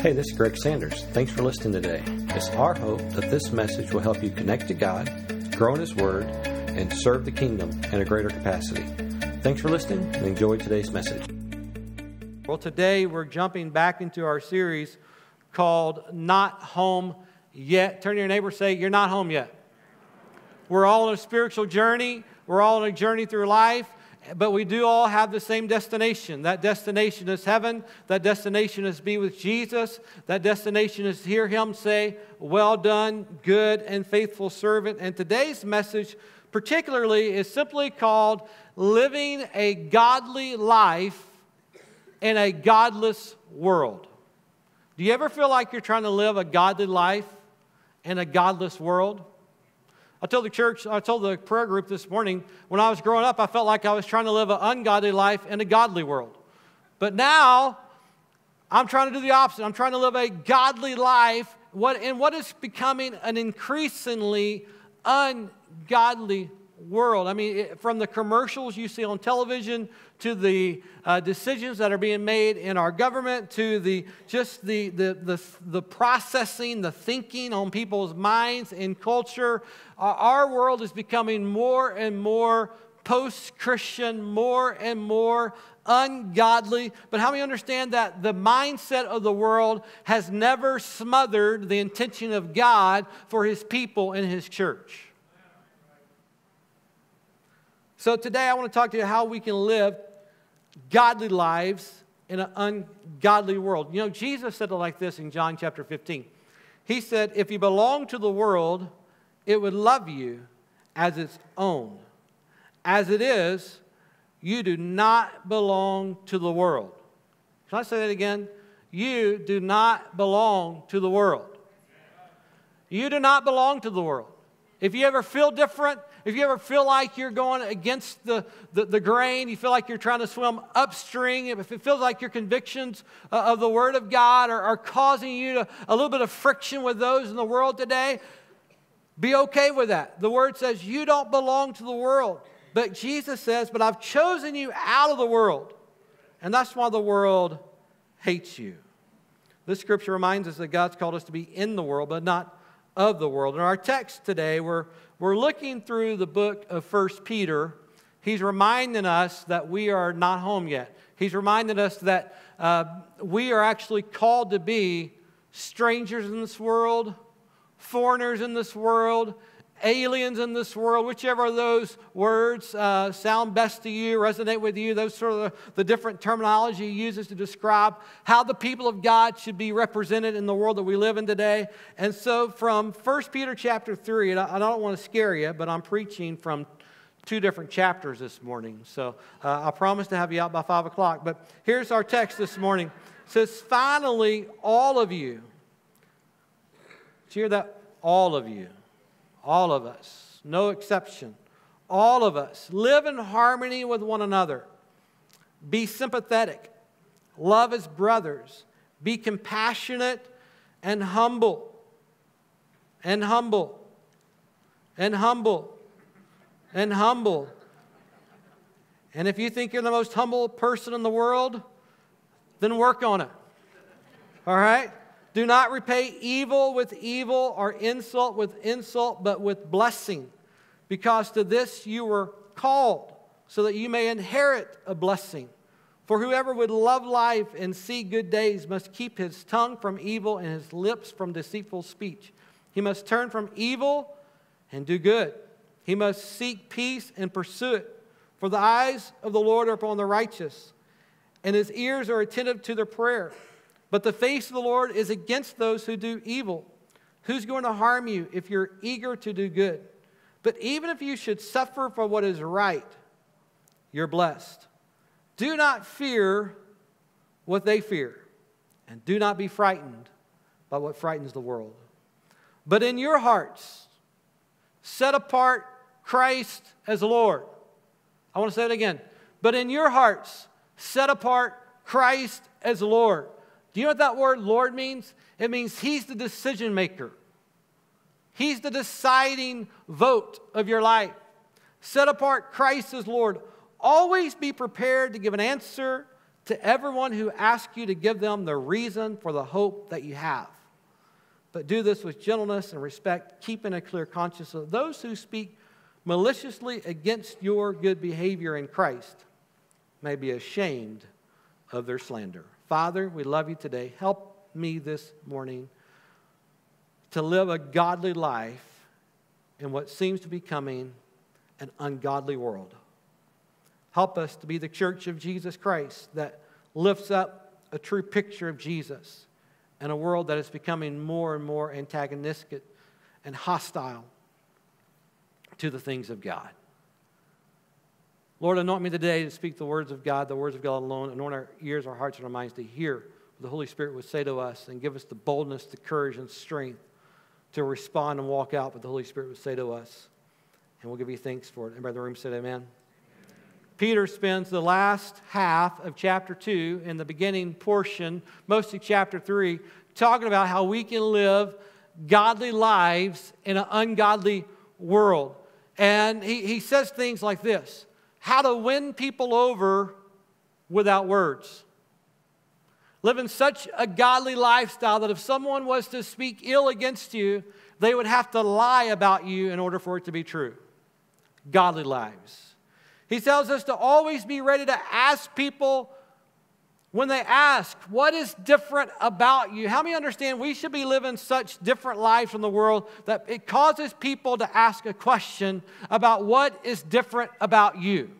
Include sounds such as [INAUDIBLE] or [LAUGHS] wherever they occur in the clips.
Hey, this is Greg Sanders. Thanks for listening today. It's our hope that this message will help you connect to God, grow in His Word, and serve the kingdom in a greater capacity. Thanks for listening and enjoy today's message. Well, today we're jumping back into our series called Not Home Yet. Turn to your neighbor say, You're not home yet. We're all on a spiritual journey, we're all on a journey through life but we do all have the same destination. That destination is heaven. That destination is be with Jesus. That destination is hear him say, Well done, good and faithful servant. And today's message, particularly, is simply called Living a Godly Life in a Godless World. Do you ever feel like you're trying to live a godly life in a godless world? I told the church, I told the prayer group this morning, when I was growing up, I felt like I was trying to live an ungodly life in a godly world. But now, I'm trying to do the opposite. I'm trying to live a godly life in what is becoming an increasingly ungodly world. I mean, from the commercials you see on television to the uh, decisions that are being made in our government to the just the, the, the, the processing, the thinking on people's minds and culture, our world is becoming more and more post Christian, more and more ungodly. But how many understand that the mindset of the world has never smothered the intention of God for his people in his church? So today I want to talk to you how we can live godly lives in an ungodly world. You know, Jesus said it like this in John chapter 15. He said, If you belong to the world, it would love you as its own. As it is, you do not belong to the world. Can I say that again? You do not belong to the world. You do not belong to the world. If you ever feel different, if you ever feel like you're going against the, the, the, grain, you feel like you're trying to swim upstream, if it feels like your convictions uh, of the Word of God are, are causing you to, a little bit of friction with those in the world today, be okay with that. The Word says you don't belong to the world. But Jesus says, But I've chosen you out of the world. And that's why the world hates you. This scripture reminds us that God's called us to be in the world, but not of the world. In our text today, we're, we're looking through the book of First Peter. He's reminding us that we are not home yet. He's reminding us that uh, we are actually called to be strangers in this world, foreigners in this world, aliens in this world, whichever of those words uh, sound best to you, resonate with you, those sort of the, the, different terminology he uses to describe how the people of God should be represented in the world that we live in today. And so from 1 Peter chapter 3, and I, I don't want to scare you, but I'm preaching from two different chapters this morning. So uh, I promise to have you out by 5 o'clock. But here's our text this morning. It says, Finally, all of you, did you hear that? All of you all of us, no exception, all of us, live in harmony with one another. Be sympathetic. Love as brothers. Be compassionate and humble. And humble. And humble. And humble. And if you think you're the most humble person in the world, then work on it. All right? Do not repay evil with evil or insult with insult, but with blessing, because to this you were called, so that you may inherit a blessing. For whoever would love life and see good days must keep his tongue from evil and his lips from deceitful speech. He must turn from evil and do good. He must seek peace and pursue it. For the eyes of the Lord are upon the righteous, and his ears are attentive to their prayer. But the face of the Lord is against those who do evil. Who's going to harm you if you're eager to do good? But even if you should suffer for what is right, you're blessed. Do not fear what they fear, and do not be frightened by what frightens the world. But in your hearts, set apart Christ as Lord. I want to say it again. But in your hearts, set apart Christ as Lord. Do you know what that word Lord means? It means He's the decision maker, He's the deciding vote of your life. Set apart Christ as Lord. Always be prepared to give an answer to everyone who asks you to give them the reason for the hope that you have. But do this with gentleness and respect, keeping a clear conscience of those who speak maliciously against your good behavior in Christ may be ashamed of their slander. Father, we love you today. Help me this morning to live a godly life in what seems to be coming an ungodly world. Help us to be the church of Jesus Christ that lifts up a true picture of Jesus in a world that is becoming more and more antagonistic and hostile to the things of God. Lord, anoint me today to speak the words of God, the words of God alone. Anoint our ears, our hearts, and our minds to hear what the Holy Spirit would say to us and give us the boldness, the courage, and strength to respond and walk out what the Holy Spirit would say to us. And we'll give you thanks for it. Everybody in the room said amen. Peter spends the last half of chapter 2 in the beginning portion, mostly chapter 3, talking about how we can live godly lives in an ungodly world. And he, he says things like this how to win people over without words. Living such a godly lifestyle that if someone was to speak ill against you, they would have to lie about you in order for it to be true. Godly lives. He tells us to always be ready to ask people when they ask, What is different about you? How many understand we should be living such different lives from the world that it causes people to ask a question about what is different about you?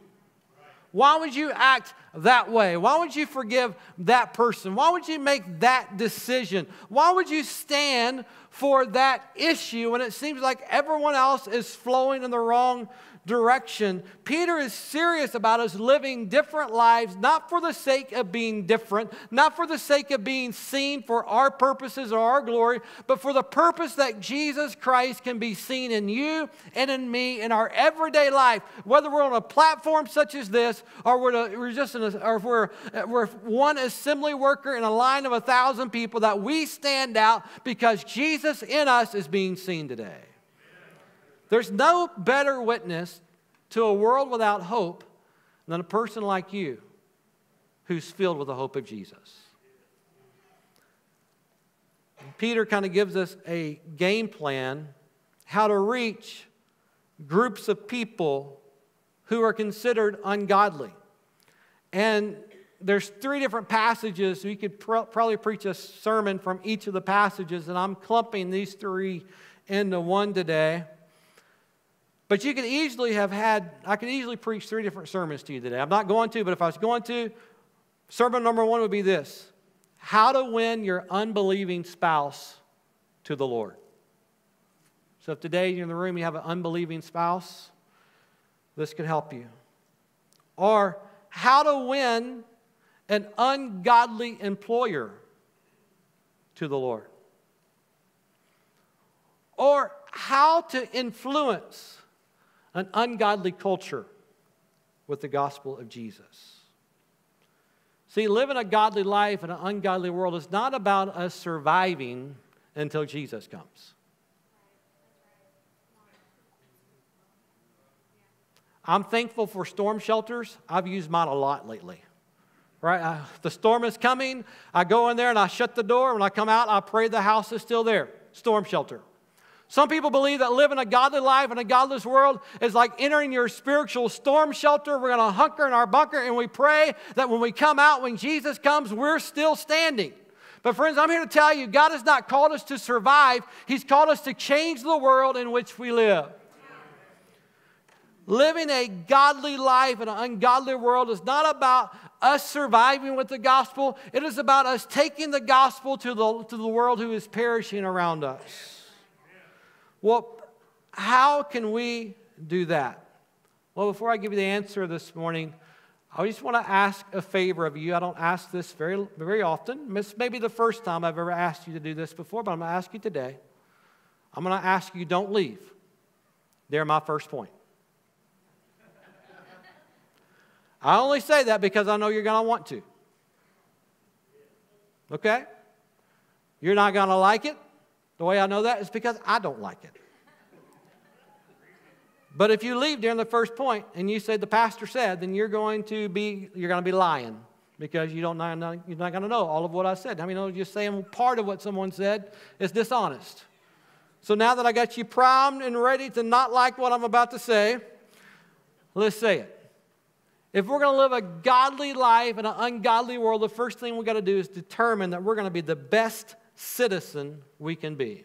Why would you act that way? Why would you forgive that person? Why would you make that decision? Why would you stand for that issue when it seems like everyone else is flowing in the wrong direction. Peter is serious about us living different lives, not for the sake of being different, not for the sake of being seen for our purposes or our glory, but for the purpose that Jesus Christ can be seen in you and in me in our everyday life. Whether we're on a platform such as this, or we're, just in a, or if we're, we're one assembly worker in a line of a thousand people, that we stand out because Jesus in us is being seen today. There's no better witness to a world without hope than a person like you who's filled with the hope of Jesus. Peter kind of gives us a game plan how to reach groups of people who are considered ungodly. And there's three different passages. You could pr- probably preach a sermon from each of the passages, and I'm clumping these three into one today. But you could easily have had, I could easily preach three different sermons to you today. I'm not going to, but if I was going to, sermon number one would be this How to win your unbelieving spouse to the Lord. So if today you're in the room, you have an unbelieving spouse, this could help you. Or how to win an ungodly employer to the Lord. Or how to influence an ungodly culture with the gospel of Jesus. See, living a godly life in an ungodly world is not about us surviving until Jesus comes. I'm thankful for storm shelters. I've used mine a lot lately. Right? I, the storm is coming. I go in there and I shut the door. When I come out, I pray the house is still there. Storm shelter. Some people believe that living a godly life in a godless world is like entering your spiritual storm shelter. We're going to hunker in our bunker and we pray that when we come out, when Jesus comes, we're still standing. But, friends, I'm here to tell you God has not called us to survive, He's called us to change the world in which we live. Living a godly life in an ungodly world is not about us surviving with the gospel, it is about us taking the gospel to the, to the world who is perishing around us. Well, how can we do that? Well, before I give you the answer this morning, I just want to ask a favor of you. I don't ask this very, very often. This may be the first time I've ever asked you to do this before, but I'm going to ask you today. I'm going to ask you, don't leave. They're my first point. [LAUGHS] I only say that because I know you're going to want to. Okay? You're not going to like it. The way I know that is because I don't like it. But if you leave during the first point and you say the pastor said, then you're going to be you're going to be lying because you don't, you're not going to know all of what I said. I mean, just saying part of what someone said is dishonest. So now that I got you primed and ready to not like what I'm about to say, let's say it. If we're going to live a godly life in an ungodly world, the first thing we got to do is determine that we're going to be the best citizen we can be.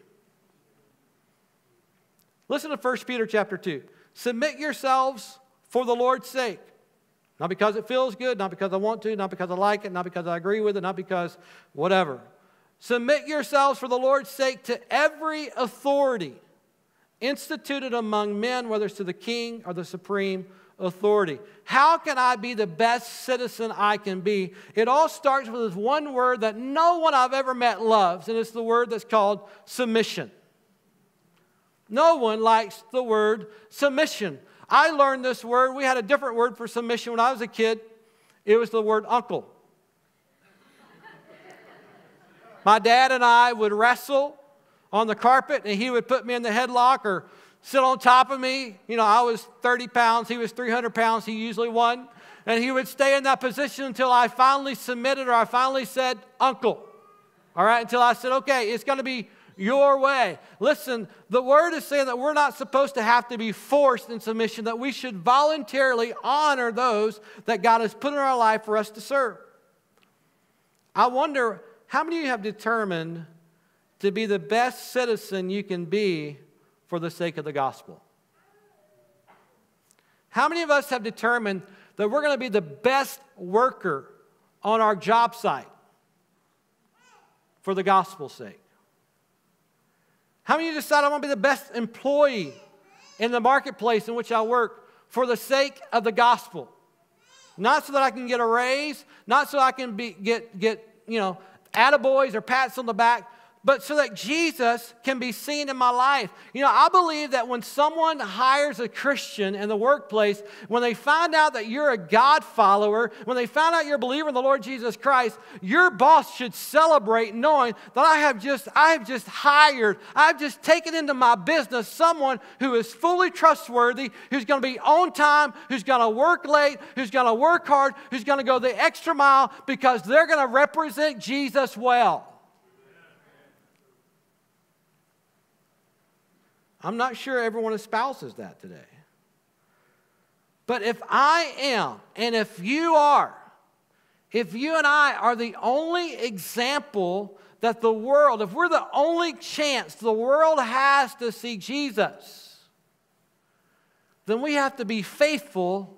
Listen to 1 Peter chapter 2. Submit yourselves for the Lord's sake. Not because it feels good, not because I want to, not because I like it, not because I agree with it, not because whatever. Submit yourselves for the Lord's sake to every authority instituted among men, whether it's to the king or the supreme authority. How can I be the best citizen I can be? It all starts with this one word that no one I've ever met loves, and it's the word that's called submission. No one likes the word submission. I learned this word. We had a different word for submission when I was a kid. It was the word uncle. My dad and I would wrestle on the carpet, and he would put me in the headlock or sit on top of me. You know, I was 30 pounds, he was 300 pounds, he usually won. And he would stay in that position until I finally submitted or I finally said, Uncle. All right, until I said, okay, it's going to be your way. Listen, the word is saying that we're not supposed to have to be forced in submission, that we should voluntarily honor those that God has put in our life for us to serve. I wonder how many of you have determined to be the best citizen you can be for the sake of the gospel? How many of us have determined that we're going to be the best worker on our job site for the gospel's sake? How many of you decide I want to be the best employee in the marketplace in which I work for the sake of the gospel? Not so that I can get a raise, not so I can be, get, get, you know, attaboys or pats on the back, but so that Jesus can be seen in my life. You know, I believe that when someone hires a Christian in the workplace, when they find out that you're a God follower, when they find out you're a believer in the Lord Jesus Christ, your boss should celebrate knowing that I have just I have just hired, I've just taken into my business someone who is fully trustworthy, who's going to be on time, who's going to work late, who's going to work hard, who's going to go the extra mile because they're going to represent Jesus well. I'm not sure everyone espouses that today. But if I am, and if you are, if you and I are the only example that the world, if we're the only chance the world has to see Jesus, then we have to be faithful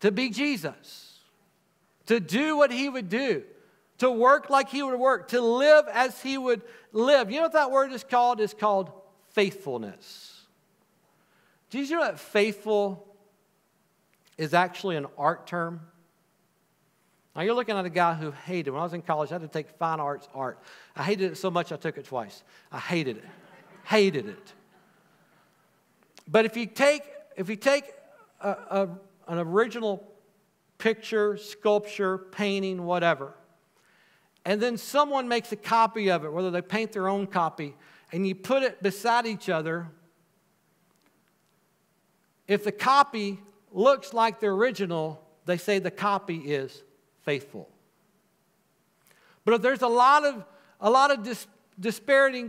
to be Jesus, to do what he would do, to work like he would work, to live as he would live. You know what that word is called? It's called faithfulness. Do you know that faithful is actually an art term? Now you're looking at a guy who hated. When I was in college, I had to take fine arts art. I hated it so much I took it twice. I hated it. hated it. But if you take if you take a, a, an original picture, sculpture, painting, whatever, and then someone makes a copy of it, whether they paint their own copy, and you put it beside each other, if the copy looks like the original, they say the copy is faithful. But if there's a lot of a lot of dis,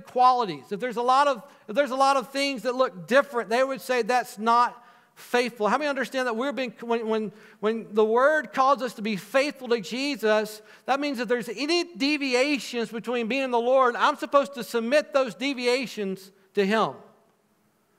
qualities, if there's a lot of if there's a lot of things that look different, they would say that's not faithful. How many understand that we're being, when, when, when the word calls us to be faithful to Jesus, that means that there's any deviations between being in the Lord, I'm supposed to submit those deviations to Him.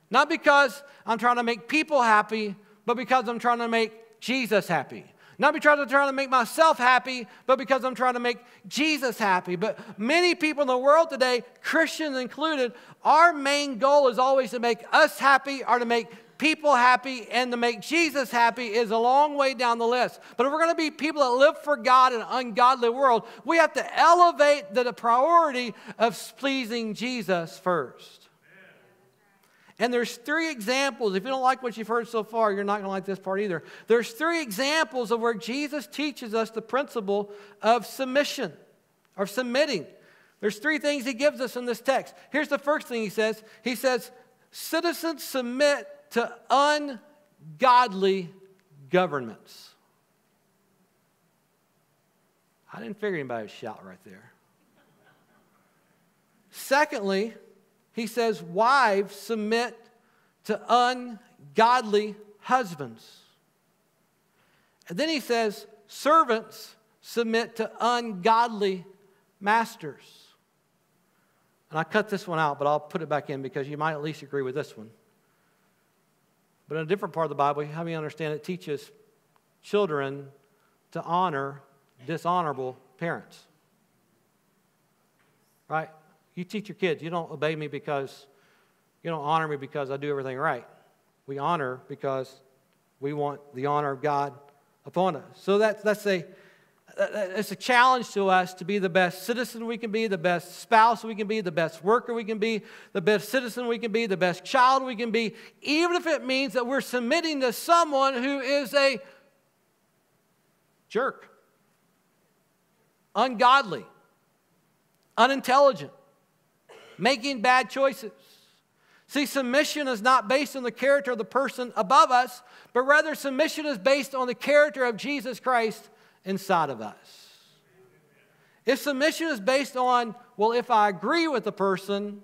Not because I'm trying to make people happy, but because I'm trying to make Jesus happy. Not because I'm trying to make myself happy, but because I'm trying to make Jesus happy. But many people in the world today, Christians included, our main goal is always to make us happy or to make people happy and to make Jesus happy is a long way down the list. But if we're going to be people that live for God in an ungodly world, we have to elevate the priority of pleasing Jesus first. And there's three examples. If you don't like what you've heard so far, you're not going to like this part either. There's three examples of where Jesus teaches us the principle of submission of submitting. There's three things he gives us in this text. Here's the first thing he says. He says, "Citizens submit to ungodly governments. I didn't figure anybody would shout right there. Secondly, he says, Wives submit to ungodly husbands. And then he says, Servants submit to ungodly masters. And I cut this one out, but I'll put it back in because you might at least agree with this one. But in a different part of the Bible, how many understand it teaches children to honor dishonorable parents? Right? You teach your kids, you don't obey me because you don't honor me because I do everything right. We honor because we want the honor of God upon us. So that's, that's a Uh, uh, it's a challenge to us to be the best citizen we can be, the best spouse we can be, the best worker we can be, the best citizen we can be, the best child we can be, even if it means that we're submitting to someone who is a jerk, ungodly, unintelligent, making bad choices. See, submission is not based on the character of the person above us, but rather submission is based on the character of Jesus Christ inside of us. If submission is based on, well, if I agree with the person,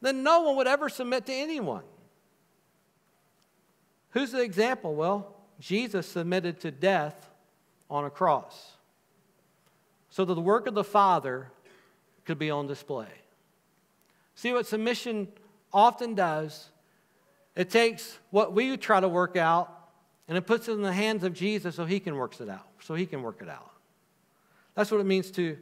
then no one would ever submit to anyone. Who's the example? Well, Jesus submitted to death on a cross so that the work of the Father could be on display. See what submission often does? It takes what we try to work out and it puts it in the hands of Jesus so he can work it out. So he can work it out. That's what it means to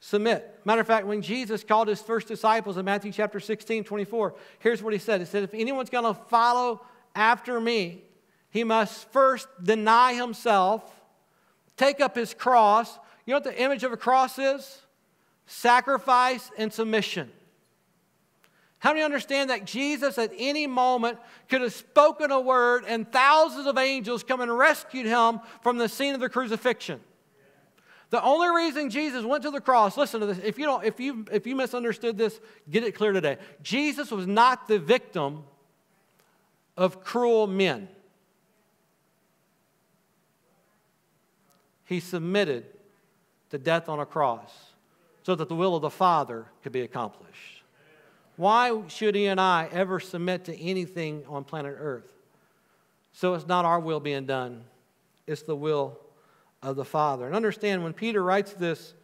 submit. Matter of fact, when Jesus called his first disciples in Matthew chapter 16, 24, here's what he said. He said, If anyone's going to follow after me, he must first deny himself, take up his cross. You know what the image of a cross is? Sacrifice and submission. How many understand that Jesus at any moment could have spoken a word and thousands of angels come and rescued him from the scene of the crucifixion? The only reason Jesus went to the cross, listen to this, if you don't, if you if you misunderstood this, get it clear today. Jesus was not the victim of cruel men. He submitted to death on a cross so that the will of the Father could be accomplished. Why should he and I ever submit to anything on planet Earth? So it's not our will being done, it's the will of the Father. And understand when Peter writes this,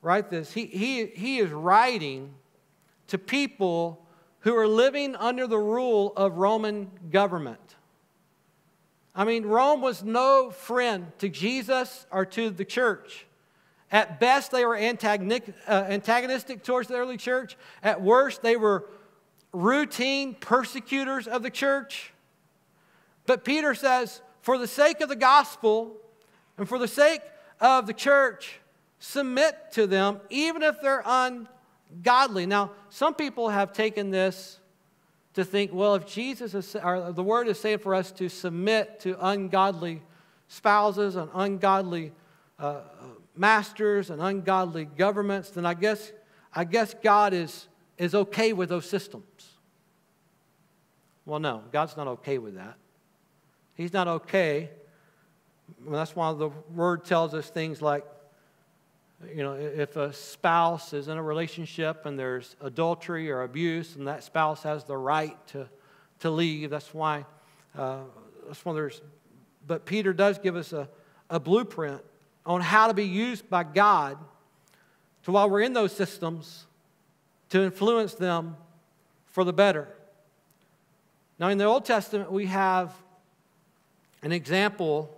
write this, he, he, he is writing to people who are living under the rule of Roman government. I mean, Rome was no friend to Jesus or to the church. At best, they were uh, antagonistic towards the early church. At worst, they were routine persecutors of the church. But Peter says, for the sake of the gospel and for the sake of the church, submit to them, even if they're ungodly. Now, some people have taken this to think, well, if Jesus is, or the word is saying for us to submit to ungodly spouses and ungodly uh, masters and ungodly governments, then I guess, I guess God is, is okay with those systems. Well, no, God's not okay with that. He's not okay. Well, that's why the word tells us things like, you know, if a spouse is in a relationship and there's adultery or abuse, and that spouse has the right to, to leave, that's why, uh, that's why there's, but Peter does give us a, a blueprint on how to be used by God to, while we're in those systems, to influence them for the better. Now, in the Old Testament, we have an example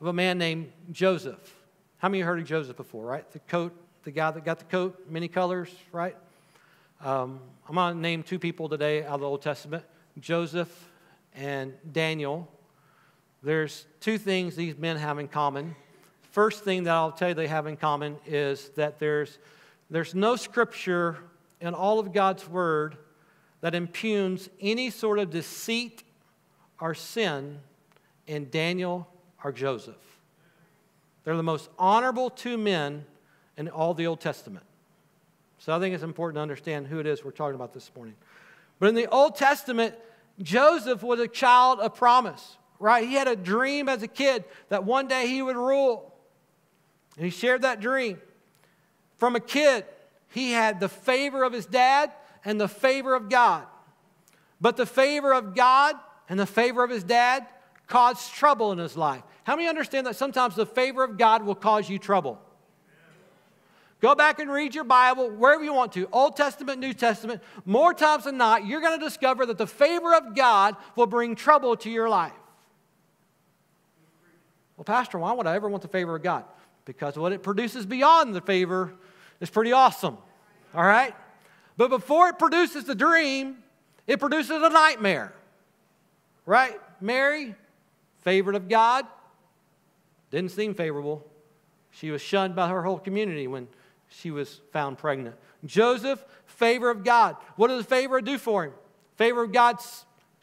of a man named Joseph. How many heard of Joseph before, right? The coat, the guy that got the coat, many colors, right? Um, I'm going to name two people today out of the Old Testament Joseph and Daniel. There's two things these men have in common. First thing that I'll tell you they have in common is that there's, there's no scripture in all of God's word that impugns any sort of deceit or sin in Daniel or Joseph. They're the most honorable two men in all the Old Testament. So I think it's important to understand who it is we're talking about this morning. But in the Old Testament, Joseph was a child of promise, right? He had a dream as a kid that one day he would rule. And he shared that dream. From a kid, he had the favor of his dad and the favor of God. But the favor of God and the favor of his dad caused trouble in his life. How many understand that sometimes the favor of God will cause you trouble? Go back and read your Bible wherever you want to, Old Testament, New Testament. More times than not, you're going to discover that the favor of God will bring trouble to your life. Well, Pastor, why would I ever want the favor of God? Because what it produces beyond the favor is pretty awesome. All right? But before it produces the dream, it produces a nightmare. Right? Mary, favorite of God, didn't seem favorable. She was shunned by her whole community when she was found pregnant. Joseph, favor of God. What does the favor do for him? Favor of God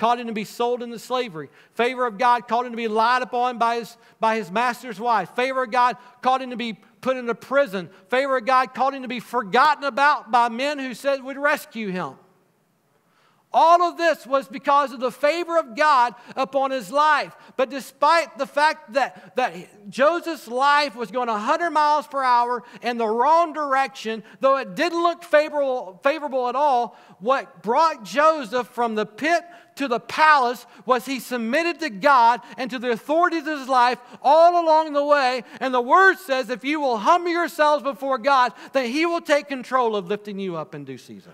called him to be sold into slavery. Favor of God called him to be lied upon by his, by his master's wife. Favor of God called him to be put into prison. Favor of God called him to be forgotten about by men who said would rescue him. All of this was because of the favor of God upon his life. But despite the fact that, that Joseph's life was going 100 miles per hour in the wrong direction, though it didn't look favorable, favorable at all, what brought Joseph from the pit to the palace was he submitted to God and to the authorities of his life all along the way. And the word says, if you will humble yourselves before God, that he will take control of lifting you up in due season.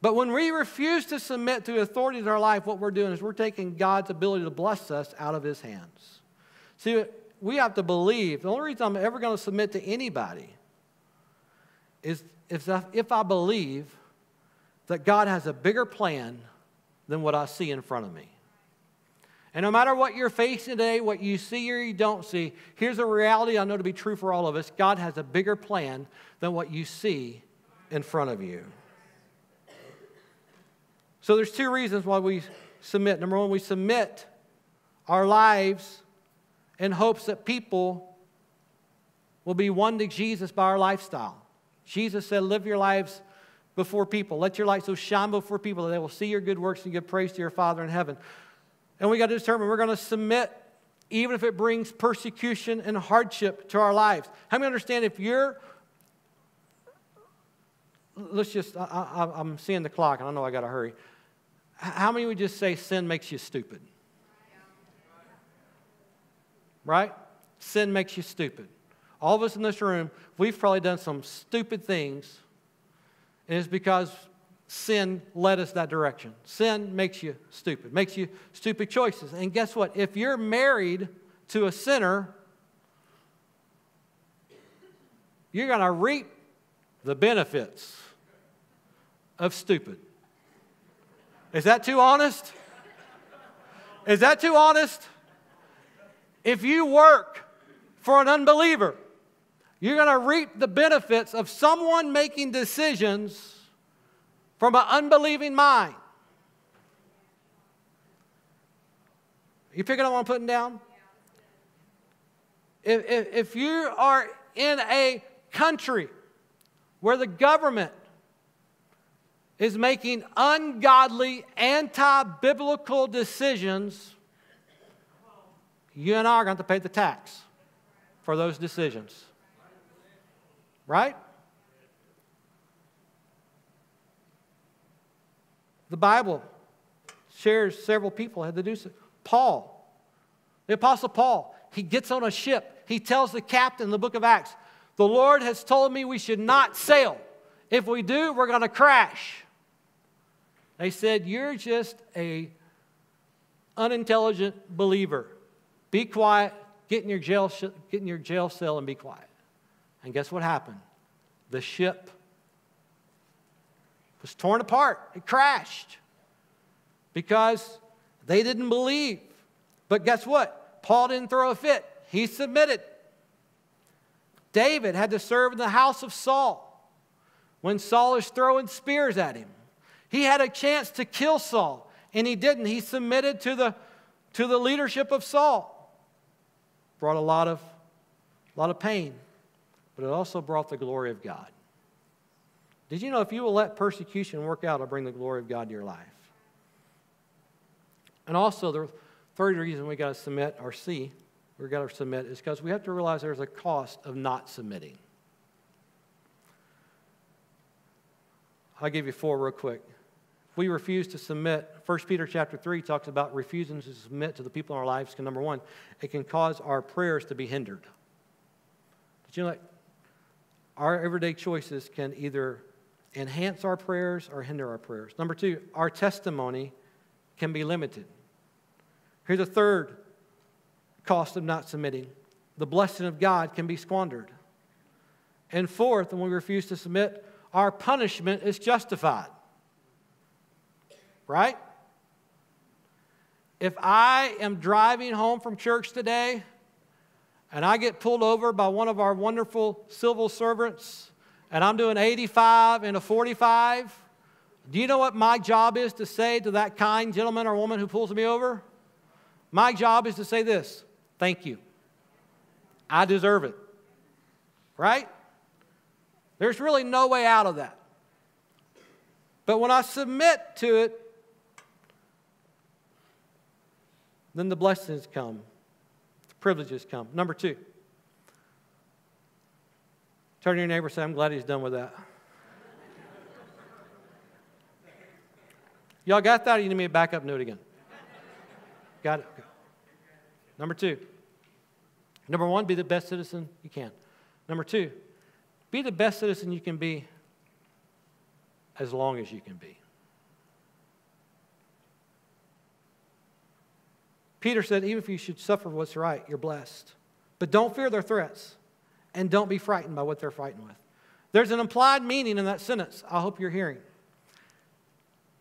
But when we refuse to submit to the authorities in our life, what we're doing is we're taking God's ability to bless us out of his hands. See, we have to believe. The only reason I'm ever going to submit to anybody is if I believe that God has a bigger plan than what I see in front of me. And no matter what you're facing today, what you see or you don't see, here's a reality I know to be true for all of us God has a bigger plan than what you see in front of you. So there's two reasons why we submit. Number one, we submit our lives in hopes that people will be won to Jesus by our lifestyle. Jesus said, Live your lives before people. Let your light so shine before people that they will see your good works and give praise to your Father in heaven. And we got to determine we're going to submit even if it brings persecution and hardship to our lives. How many understand if you're let's just I, am seeing the clock and i know i got to hurry how many would just say sin makes you stupid? Right? Sin makes you stupid. All of us in this room, we've probably done some stupid things, and it's because sin led us that direction. Sin makes you stupid, makes you stupid choices. And guess what? If you're married to a sinner, you're going to reap the benefits of stupid. Is that too honest? Is that too honest? If you work for an unbeliever, you're going to reap the benefits of someone making decisions from an unbelieving mind. You picking up what I'm putting down? If, if, if you are in a country where the government is making ungodly, anti biblical decisions, you and I are going to pay the tax for those decisions. Right? The Bible shares several people had to do so. Paul, the Apostle Paul, he gets on a ship. He tells the captain in the book of Acts, The Lord has told me we should not sail. If we do, we're going to crash. They said, You're just a unintelligent believer. Be quiet, get in your jail, get in your jail cell and be quiet. And guess what happened? The ship was torn apart. It crashed because they didn't believe. But guess what? Paul didn't throw a fit. He submitted. David had to serve in the house of Saul when Saul was throwing spears at him. He had a chance to kill Saul, and he didn't. He submitted to the, to the leadership of Saul. Brought a lot of, a lot of pain, but it also brought the glory of God. Did you know if you will let persecution work out, it'll bring the glory of God to your life? And also, the third reason we got to submit or see, we've got to submit is because we have to realize there's a cost of not submitting. I'll give you four real quick. If we refuse to submit, 1 Peter chapter 3 talks about refusing to submit to the people in our lives. Can, number one, it can cause our prayers to be hindered. Did you know that our everyday choices can either enhance our prayers or hinder our prayers? Number two, our testimony can be limited. Here's a third cost of not submitting the blessing of God can be squandered. And fourth, when we refuse to submit, our punishment is justified. Right? If I am driving home from church today and I get pulled over by one of our wonderful civil servants and I'm doing 85 and a 45, do you know what my job is to say to that kind gentleman or woman who pulls me over? My job is to say this thank you. I deserve it. Right? There's really no way out of that. But when I submit to it, then the blessings come, privileges come. Number two, turn to your neighbor and say, I'm glad he's done with that. [LAUGHS] Y'all got that, you need me to back up and do it again? Got it? Okay. Number two, number one, be the best citizen you can. Number two, be the best citizen you can be as long as you can be. Peter said, even if you should suffer what's right, you're blessed. But don't fear their threats and don't be frightened by what they're fighting with. There's an implied meaning in that sentence I hope you're hearing.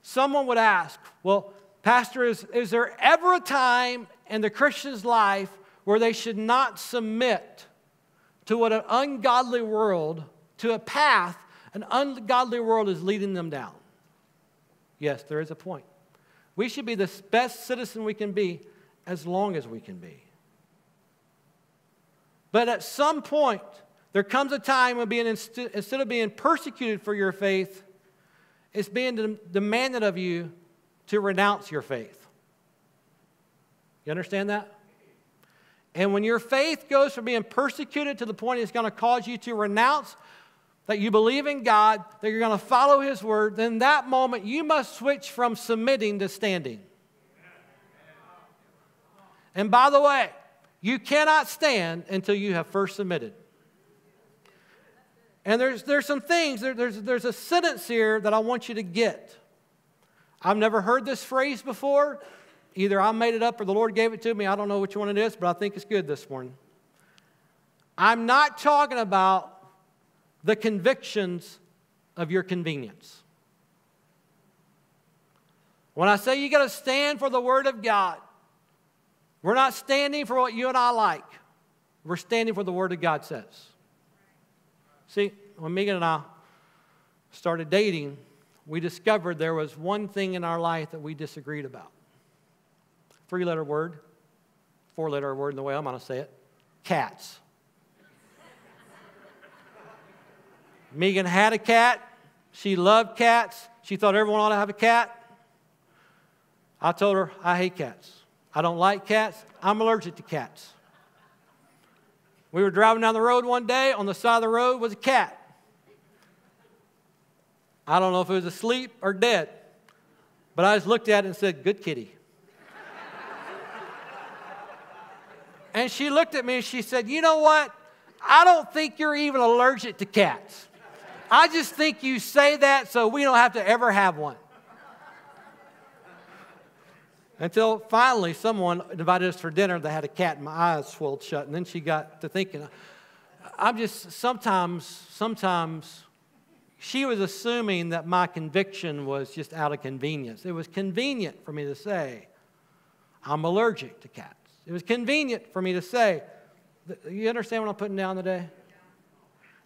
Someone would ask, well, Pastor, is, is there ever a time in the Christian's life where they should not submit to what an ungodly world, to a path an ungodly world is leading them down. Yes, there is a point. We should be the best citizen we can be as long as we can be. But at some point, there comes a time when being instead of being persecuted for your faith, it's being demanded of you to renounce your faith. You understand that? And when your faith goes from being persecuted to the point it's going to cause you to renounce that you believe in God, that you're going to follow His word, then that moment you must switch from submitting to standing. And by the way, you cannot stand until you have first submitted. And there's, there's some things, there, there's, there's a sentence here that I want you to get. I've never heard this phrase before. Either I made it up or the Lord gave it to me. I don't know which one it is, but I think it's good this morning. I'm not talking about the convictions of your convenience. When I say you got to stand for the Word of God, we're not standing for what you and I like. We're standing for the Word of God says. See, when Megan and I started dating, we discovered there was one thing in our life that we disagreed about. Three letter word, four letter word in the way I'm going to say it cats. Megan had a cat. She loved cats. She thought everyone ought to have a cat. I told her, I hate cats. I don't like cats. I'm allergic to cats. We were driving down the road one day. On the side of the road was a cat. I don't know if it was asleep or dead, but I just looked at it and said, Good kitty. [LAUGHS] and she looked at me and she said, You know what? I don't think you're even allergic to cats. I just think you say that so we don't have to ever have one. Until finally, someone invited us for dinner that had a cat, and my eyes swelled shut. And then she got to thinking, I'm just sometimes, sometimes she was assuming that my conviction was just out of convenience. It was convenient for me to say, I'm allergic to cats. It was convenient for me to say, you understand what I'm putting down today?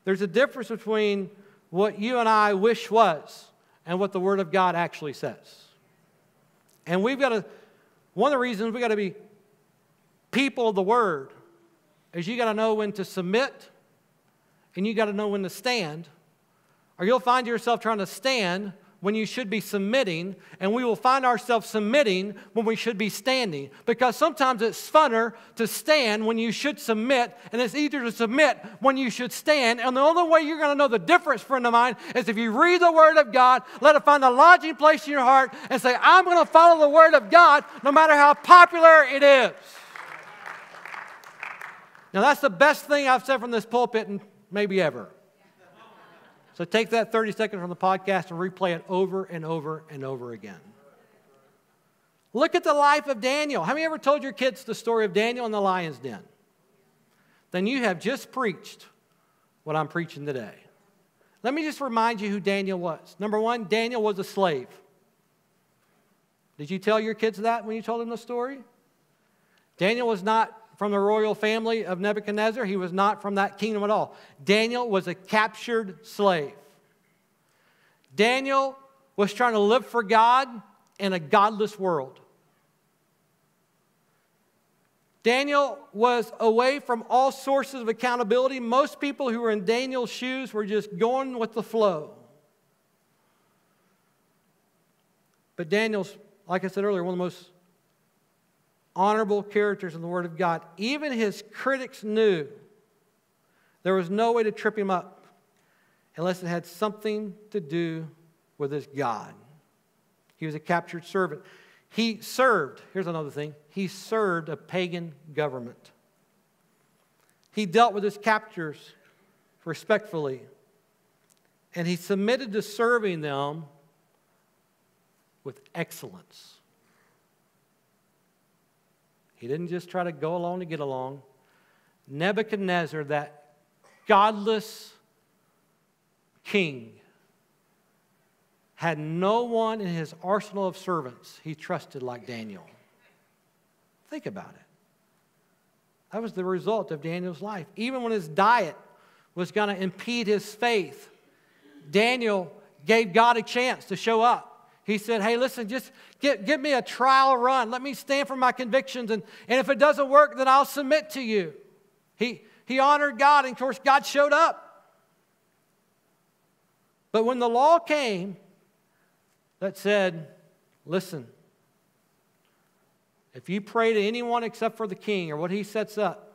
There's a difference between what you and I wish was and what the Word of God actually says. And we've got to, one of the reasons we've got to be people of the Word is you got to know when to submit and you got to know when to stand, or you'll find yourself trying to stand when you should be submitting, and we will find ourselves submitting when we should be standing. Because sometimes it's funner to stand when you should submit, and it's easier to submit when you should stand. And the only way you're going to know the difference, friend of mine, is if you read the Word of God, let it find a lodging place in your heart, and say, I'm going to follow the Word of God no matter how popular it is. Now, that's the best thing I've said from this pulpit, and maybe ever. So take that 30 seconds from the podcast and replay it over and over and over again. Look at the life of Daniel. Have you ever told your kids the story of Daniel in the lion's den? Then you have just preached what I'm preaching today. Let me just remind you who Daniel was. Number one, Daniel was a slave. Did you tell your kids that when you told them the story? Daniel was not from the royal family of Nebuchadnezzar. He was not from that kingdom at all. Daniel was a captured slave. Daniel was trying to live for God in a godless world. Daniel was away from all sources of accountability. Most people who were in Daniel's shoes were just going with the flow. But Daniel's, like I said earlier, one of the most honorable characters in the Word of God. Even his critics knew there was no way to trip him up unless it had something to do with his God. He was a captured servant. He served, here's another thing, he served a pagan government. He dealt with his captors respectfully, and he submitted to serving them with excellence. He didn't just try to go along to get along. Nebuchadnezzar, that godless king, had no one in his arsenal of servants he trusted like Daniel. Think about it. That was the result of Daniel's life. Even when his diet was going to impede his faith, Daniel gave God a chance to show up. He said, Hey, listen, just get, give me a trial run. Let me stand for my convictions. And, and if it doesn't work, then I'll submit to you. He, he honored God, and of course, God showed up. But when the law came that said, Listen, if you pray to anyone except for the king or what he sets up,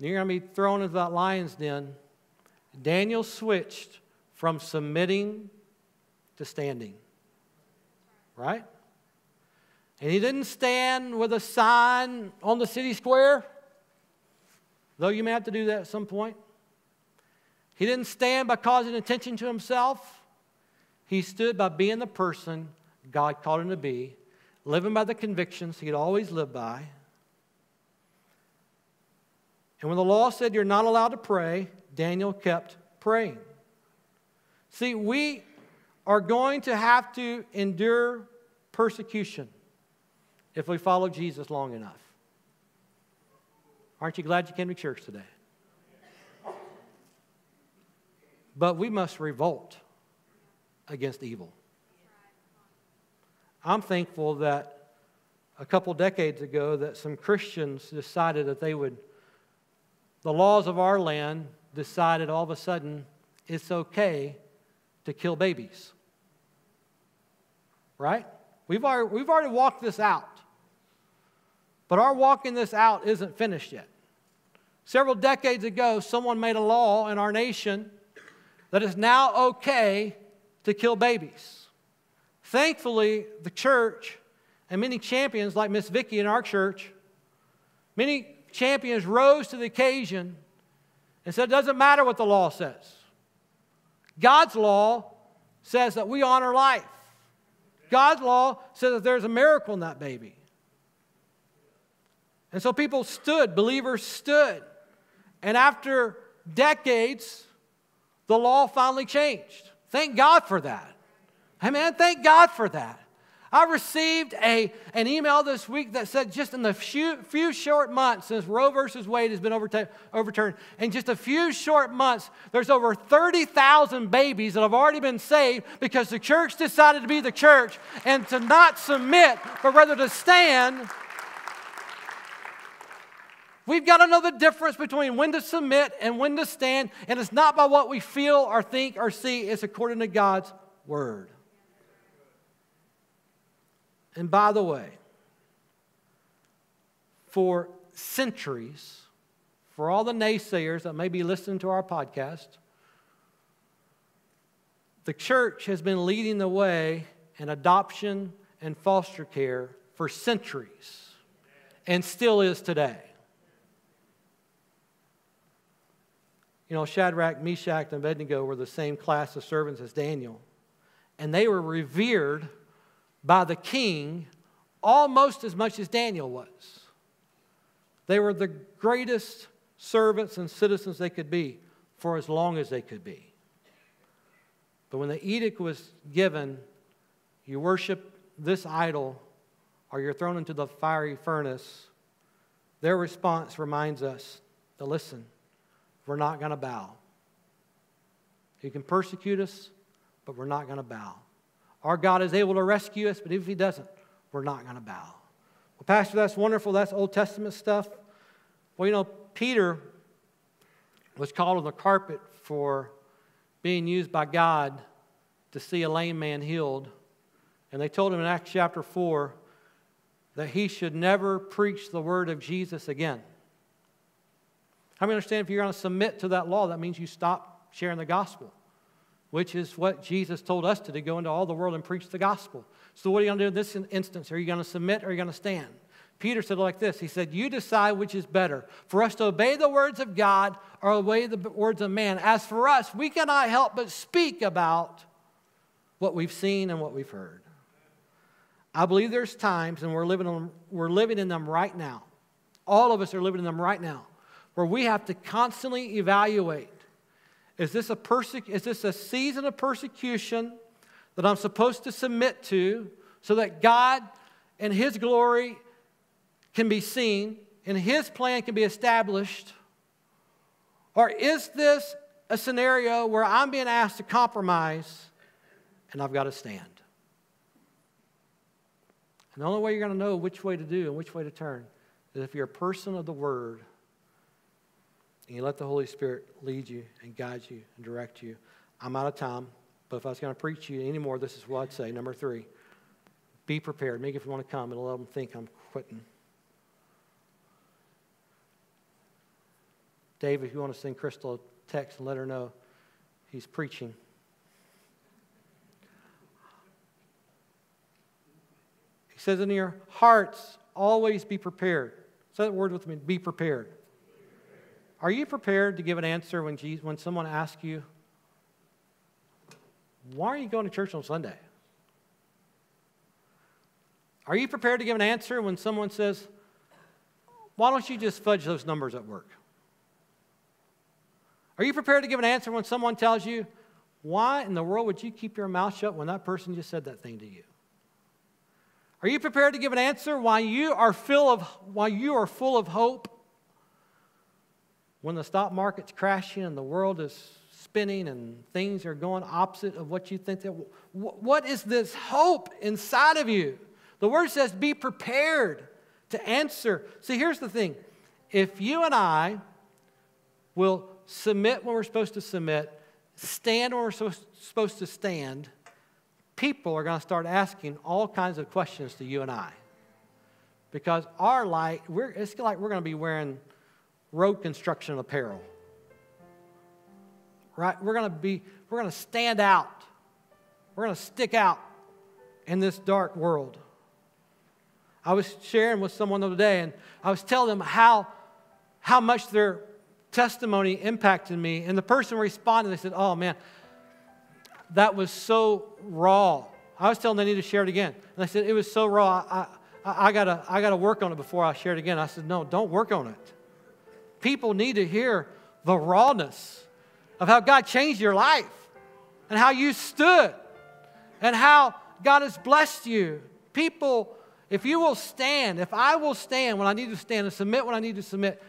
you're going to be thrown into that lion's den. Daniel switched from submitting to standing right? And he didn't stand with a sign on the city square, though you may have to do that at some point. He didn't stand by causing attention to himself. He stood by being the person God called him to be, living by the convictions he'd always lived by. And when the law said you're not allowed to pray, Daniel kept praying. See, we are going to have to endure persecution if we follow Jesus long enough. Aren't you glad you came to church today? But we must revolt against evil. I'm thankful that a couple decades ago that some Christians decided that they would the laws of our land decided all of a sudden it's okay to kill babies. Right? We've already, we've already walked this out. But our walking this out isn't finished yet. Several decades ago, someone made a law in our nation that it's now okay to kill babies. Thankfully, the church and many champions like Miss Vicky in our church, many champions rose to the occasion and said, it doesn't matter what the law says. God's law says that we honor life. God's law says that there's a miracle in that baby. And so people stood, believers stood. And after decades, the law finally changed. Thank God for that. Amen. Thank God for that. I received a, an email this week that said just in the few, few short months since Roe versus Wade has been overturned, in just a few short months, there's over 30,000 babies that have already been saved because the church decided to be the church and to not submit, but rather to stand. We've got to know the difference between when to submit and when to stand, and it's not by what we feel or think or see, it's according to God's word. And by the way, for centuries, for all the naysayers that may be listening to our podcast, the church has been leading the way in adoption and foster care for centuries and still is today. You know, Shadrach, Meshach, and Abednego were the same class of servants as Daniel, and they were revered by the king almost as much as Daniel was. They were the greatest servants and citizens they could be for as long as they could be. But when the edict was given, you worship this idol or you're thrown into the fiery furnace, their response reminds us to listen, we're not going to bow. You can persecute us, but we're not going to bow. Our God is able to rescue us, but if He doesn't, we're not going to bow. Well, Pastor, that's wonderful. That's Old Testament stuff. Well, you know, Peter was called on the carpet for being used by God to see a lame man healed. And they told him in Acts chapter 4 that he should never preach the word of Jesus again. How many understand if you're going to submit to that law, that means you stop sharing the gospel, which is what Jesus told us to do go into all the world and preach the gospel. So, what are you going to do in this instance? Are you going to submit or are you going to stand? Peter said like this He said, You decide which is better, for us to obey the words of God or obey the words of man. As for us, we cannot help but speak about what we've seen and what we've heard. I believe there's times, and we're living, on, we're living in them right now. All of us are living in them right now, where we have to constantly evaluate is this a, perse- is this a season of persecution that I'm supposed to submit to so that God and His glory can be seen and His plan can be established? Or is this a scenario where I'm being asked to compromise and I've got to stand? And the only way you're going to know which way to do and which way to turn is if you're a person of the Word and you let the Holy Spirit lead you and guide you and direct you. I'm out of time, but if I was going to preach you anymore, this is what I'd say. Number three, be prepared. Maybe if you want to come, it'll let them think I'm quitting. Dave, if you want to send Crystal a text and let her know he's preaching. He says in your hearts, always be prepared. Say that word with me be prepared. Are you prepared to give an answer when, Jesus, when someone asks you, Why are you going to church on Sunday? Are you prepared to give an answer when someone says, Why don't you just fudge those numbers at work? Are you prepared to give an answer when someone tells you, Why in the world would you keep your mouth shut when that person just said that thing to you? Are you prepared to give an answer why you are full of, why you are full of hope? When the stock market's crashing and the world is spinning and things are going opposite of what you think that what is this hope inside of you? The word says be prepared to answer. See, here's the thing. If you and I will submit when we're supposed to submit, stand when we're supposed to stand, people are going to start asking all kinds of questions to you and I. Because our light, it's like we're going to be wearing road construction apparel. Right? We're going to be, we're going to stand out. We're going to stick out in this dark world. I was sharing with someone the other day, and I was telling them how, how much their testimony impacted me. And the person responded, they said, Oh man, that was so raw. I was telling them they need to share it again. And I said, it was so raw. I, I, I, gotta, I gotta work on it before I share it again. I said, no, don't work on it. People need to hear the rawness of how God changed your life and how you stood and how God has blessed you. People, if you will stand, if I will stand when I need to stand and submit when I need to submit,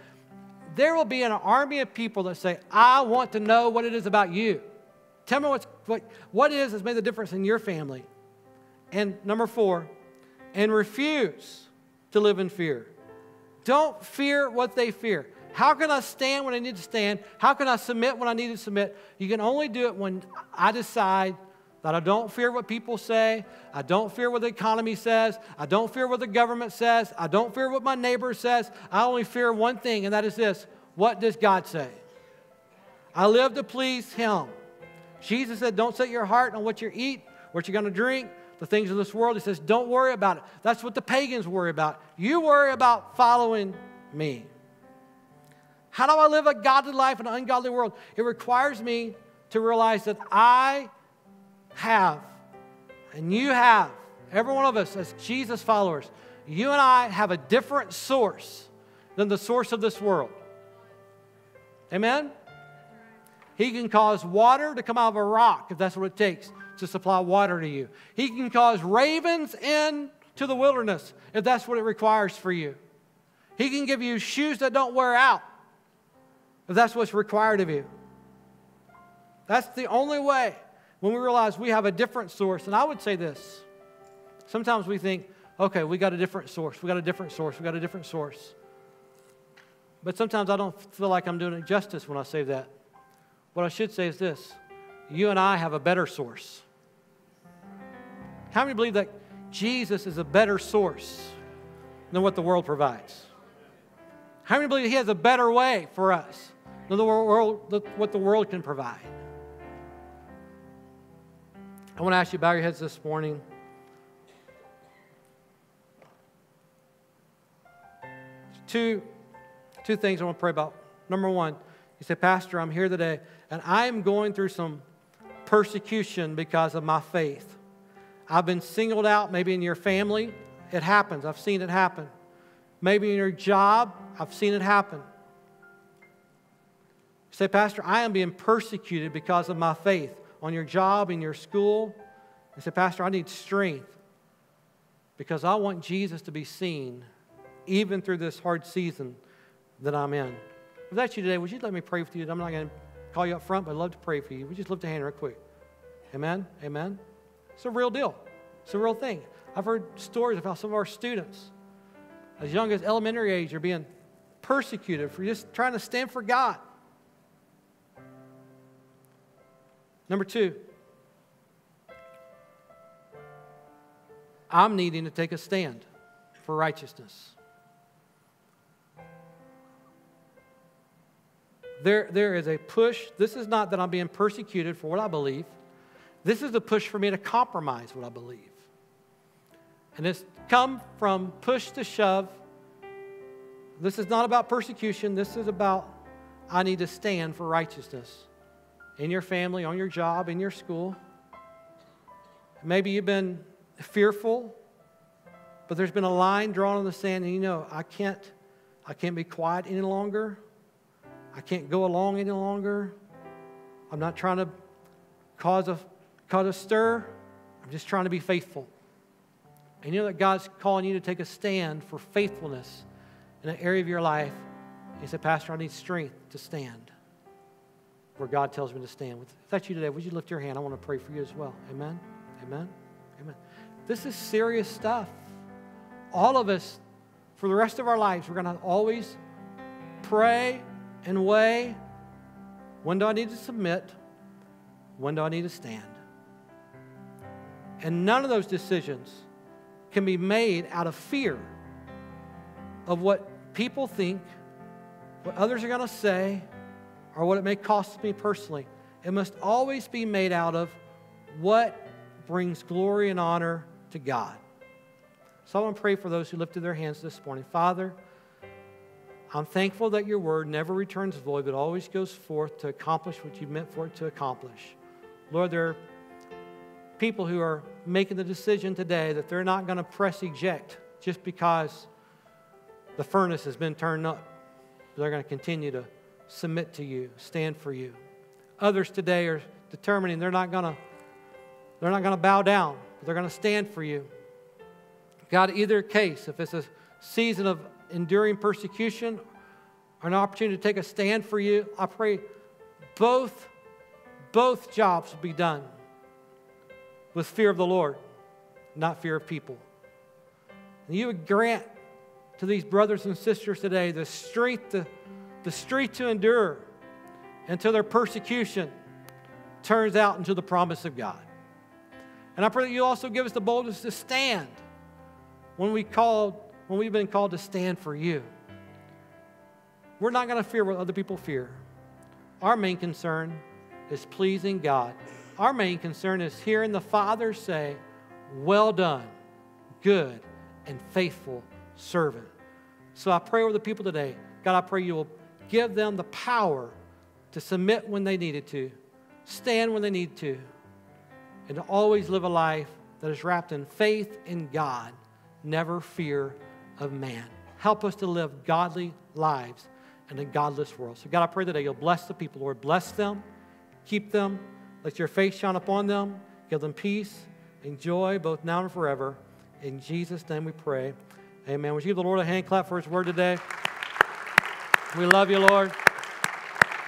there will be an army of people that say, I want to know what it is about you. Tell me what's, what, what is has made the difference in your family. And number four, and refuse to live in fear. Don't fear what they fear. How can I stand when I need to stand? How can I submit when I need to submit? You can only do it when I decide that I don't fear what people say. I don't fear what the economy says. I don't fear what the government says. I don't fear what my neighbor says. I only fear one thing, and that is this what does God say? I live to please Him. Jesus said, Don't set your heart on what you eat, what you're going to drink, the things of this world. He says, Don't worry about it. That's what the pagans worry about. You worry about following me. How do I live a godly life in an ungodly world? It requires me to realize that I have, and you have, every one of us as Jesus followers, you and I have a different source than the source of this world. Amen? He can cause water to come out of a rock if that's what it takes to supply water to you. He can cause ravens into the wilderness if that's what it requires for you. He can give you shoes that don't wear out if that's what's required of you. That's the only way when we realize we have a different source. And I would say this sometimes we think, okay, we got a different source, we got a different source, we got a different source. But sometimes I don't feel like I'm doing it justice when I say that. What I should say is this you and I have a better source. How many believe that Jesus is a better source than what the world provides? How many believe He has a better way for us than the world, what the world can provide? I want to ask you to bow your heads this morning. Two, two things I want to pray about. Number one, you say, Pastor, I'm here today, and I'm going through some persecution because of my faith. I've been singled out, maybe in your family. It happens. I've seen it happen. Maybe in your job, I've seen it happen. Say, Pastor, I am being persecuted because of my faith on your job, in your school. and say, Pastor, I need strength because I want Jesus to be seen even through this hard season that I'm in. If that's you today, would you let me pray for you? I'm not going to call you up front, but I'd love to pray for you. We just lift a hand real quick. Amen? Amen? It's a real deal. It's a real thing. I've heard stories of how some of our students, as young as elementary age, are being persecuted for just trying to stand for God. Number two, I'm needing to take a stand for righteousness. There, there is a push. This is not that I'm being persecuted for what I believe. This is a push for me to compromise what I believe. And it's come from push to shove. This is not about persecution. This is about I need to stand for righteousness in your family, on your job, in your school. Maybe you've been fearful, but there's been a line drawn in the sand, and you know, I can't, I can't be quiet any longer. I can't go along any longer. I'm not trying to cause a, cause a stir. I'm just trying to be faithful. And you know that God's calling you to take a stand for faithfulness in an area of your life. He said, Pastor, I need strength to stand where God tells me to stand. If that's you today, would you lift your hand? I want to pray for you as well. Amen. Amen. Amen. This is serious stuff. All of us, for the rest of our lives, we're going to always pray and weigh when do I need to submit? When do I need to stand? And none of those decisions can be made out of fear of what people think, what others are going to say, or what it may cost me personally. It must always be made out of what brings glory and honor to God. So I want to pray for those who lifted their hands this morning. Father, I'm thankful that your word never returns void, but always goes forth to accomplish what you meant for it to accomplish. Lord, there are people who are making the decision today that they're not going to press eject just because the furnace has been turned up. They're going to continue to submit to you, stand for you. Others today are determining they're not going to they're not going to bow down, but they're going to stand for you. God, either case, if it's a season of enduring persecution or an opportunity to take a stand for you, I pray both both jobs will be done with fear of the Lord, not fear of people. And you would grant to these brothers and sisters today the strength to the strength to endure until their persecution turns out into the promise of God. And I pray that you also give us the boldness to stand when we called, when we've been called to stand for you. We're not going to fear what other people fear. Our main concern is pleasing God. Our main concern is hearing the Father say, Well done, good and faithful servant. So I pray over the people today. God, I pray you will give them the power to submit when they needed to, stand when they need to, and to always live a life that is wrapped in faith in God, never fear of man. Help us to live godly lives in a godless world. So, God, I pray today you'll bless the people, Lord. Bless them, keep them, let your face shine upon them, give them peace and joy both now and forever. In Jesus' name we pray. Amen. Would you give the Lord a hand clap for his word today? We love you, Lord.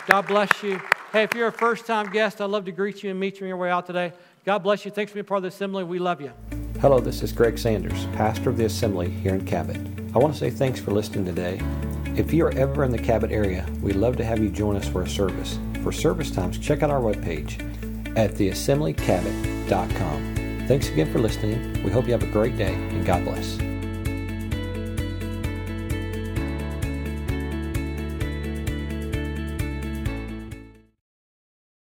God bless you. Hey, if you're a first time guest, I'd love to greet you and meet you on your way out today. God bless you. Thanks for being part of the assembly. We love you. Hello, this is Greg Sanders, pastor of the assembly here in Cabot. I want to say thanks for listening today. If you are ever in the Cabot area, we'd love to have you join us for a service. For service times, check out our webpage at theassemblycabot.com. Thanks again for listening. We hope you have a great day and God bless.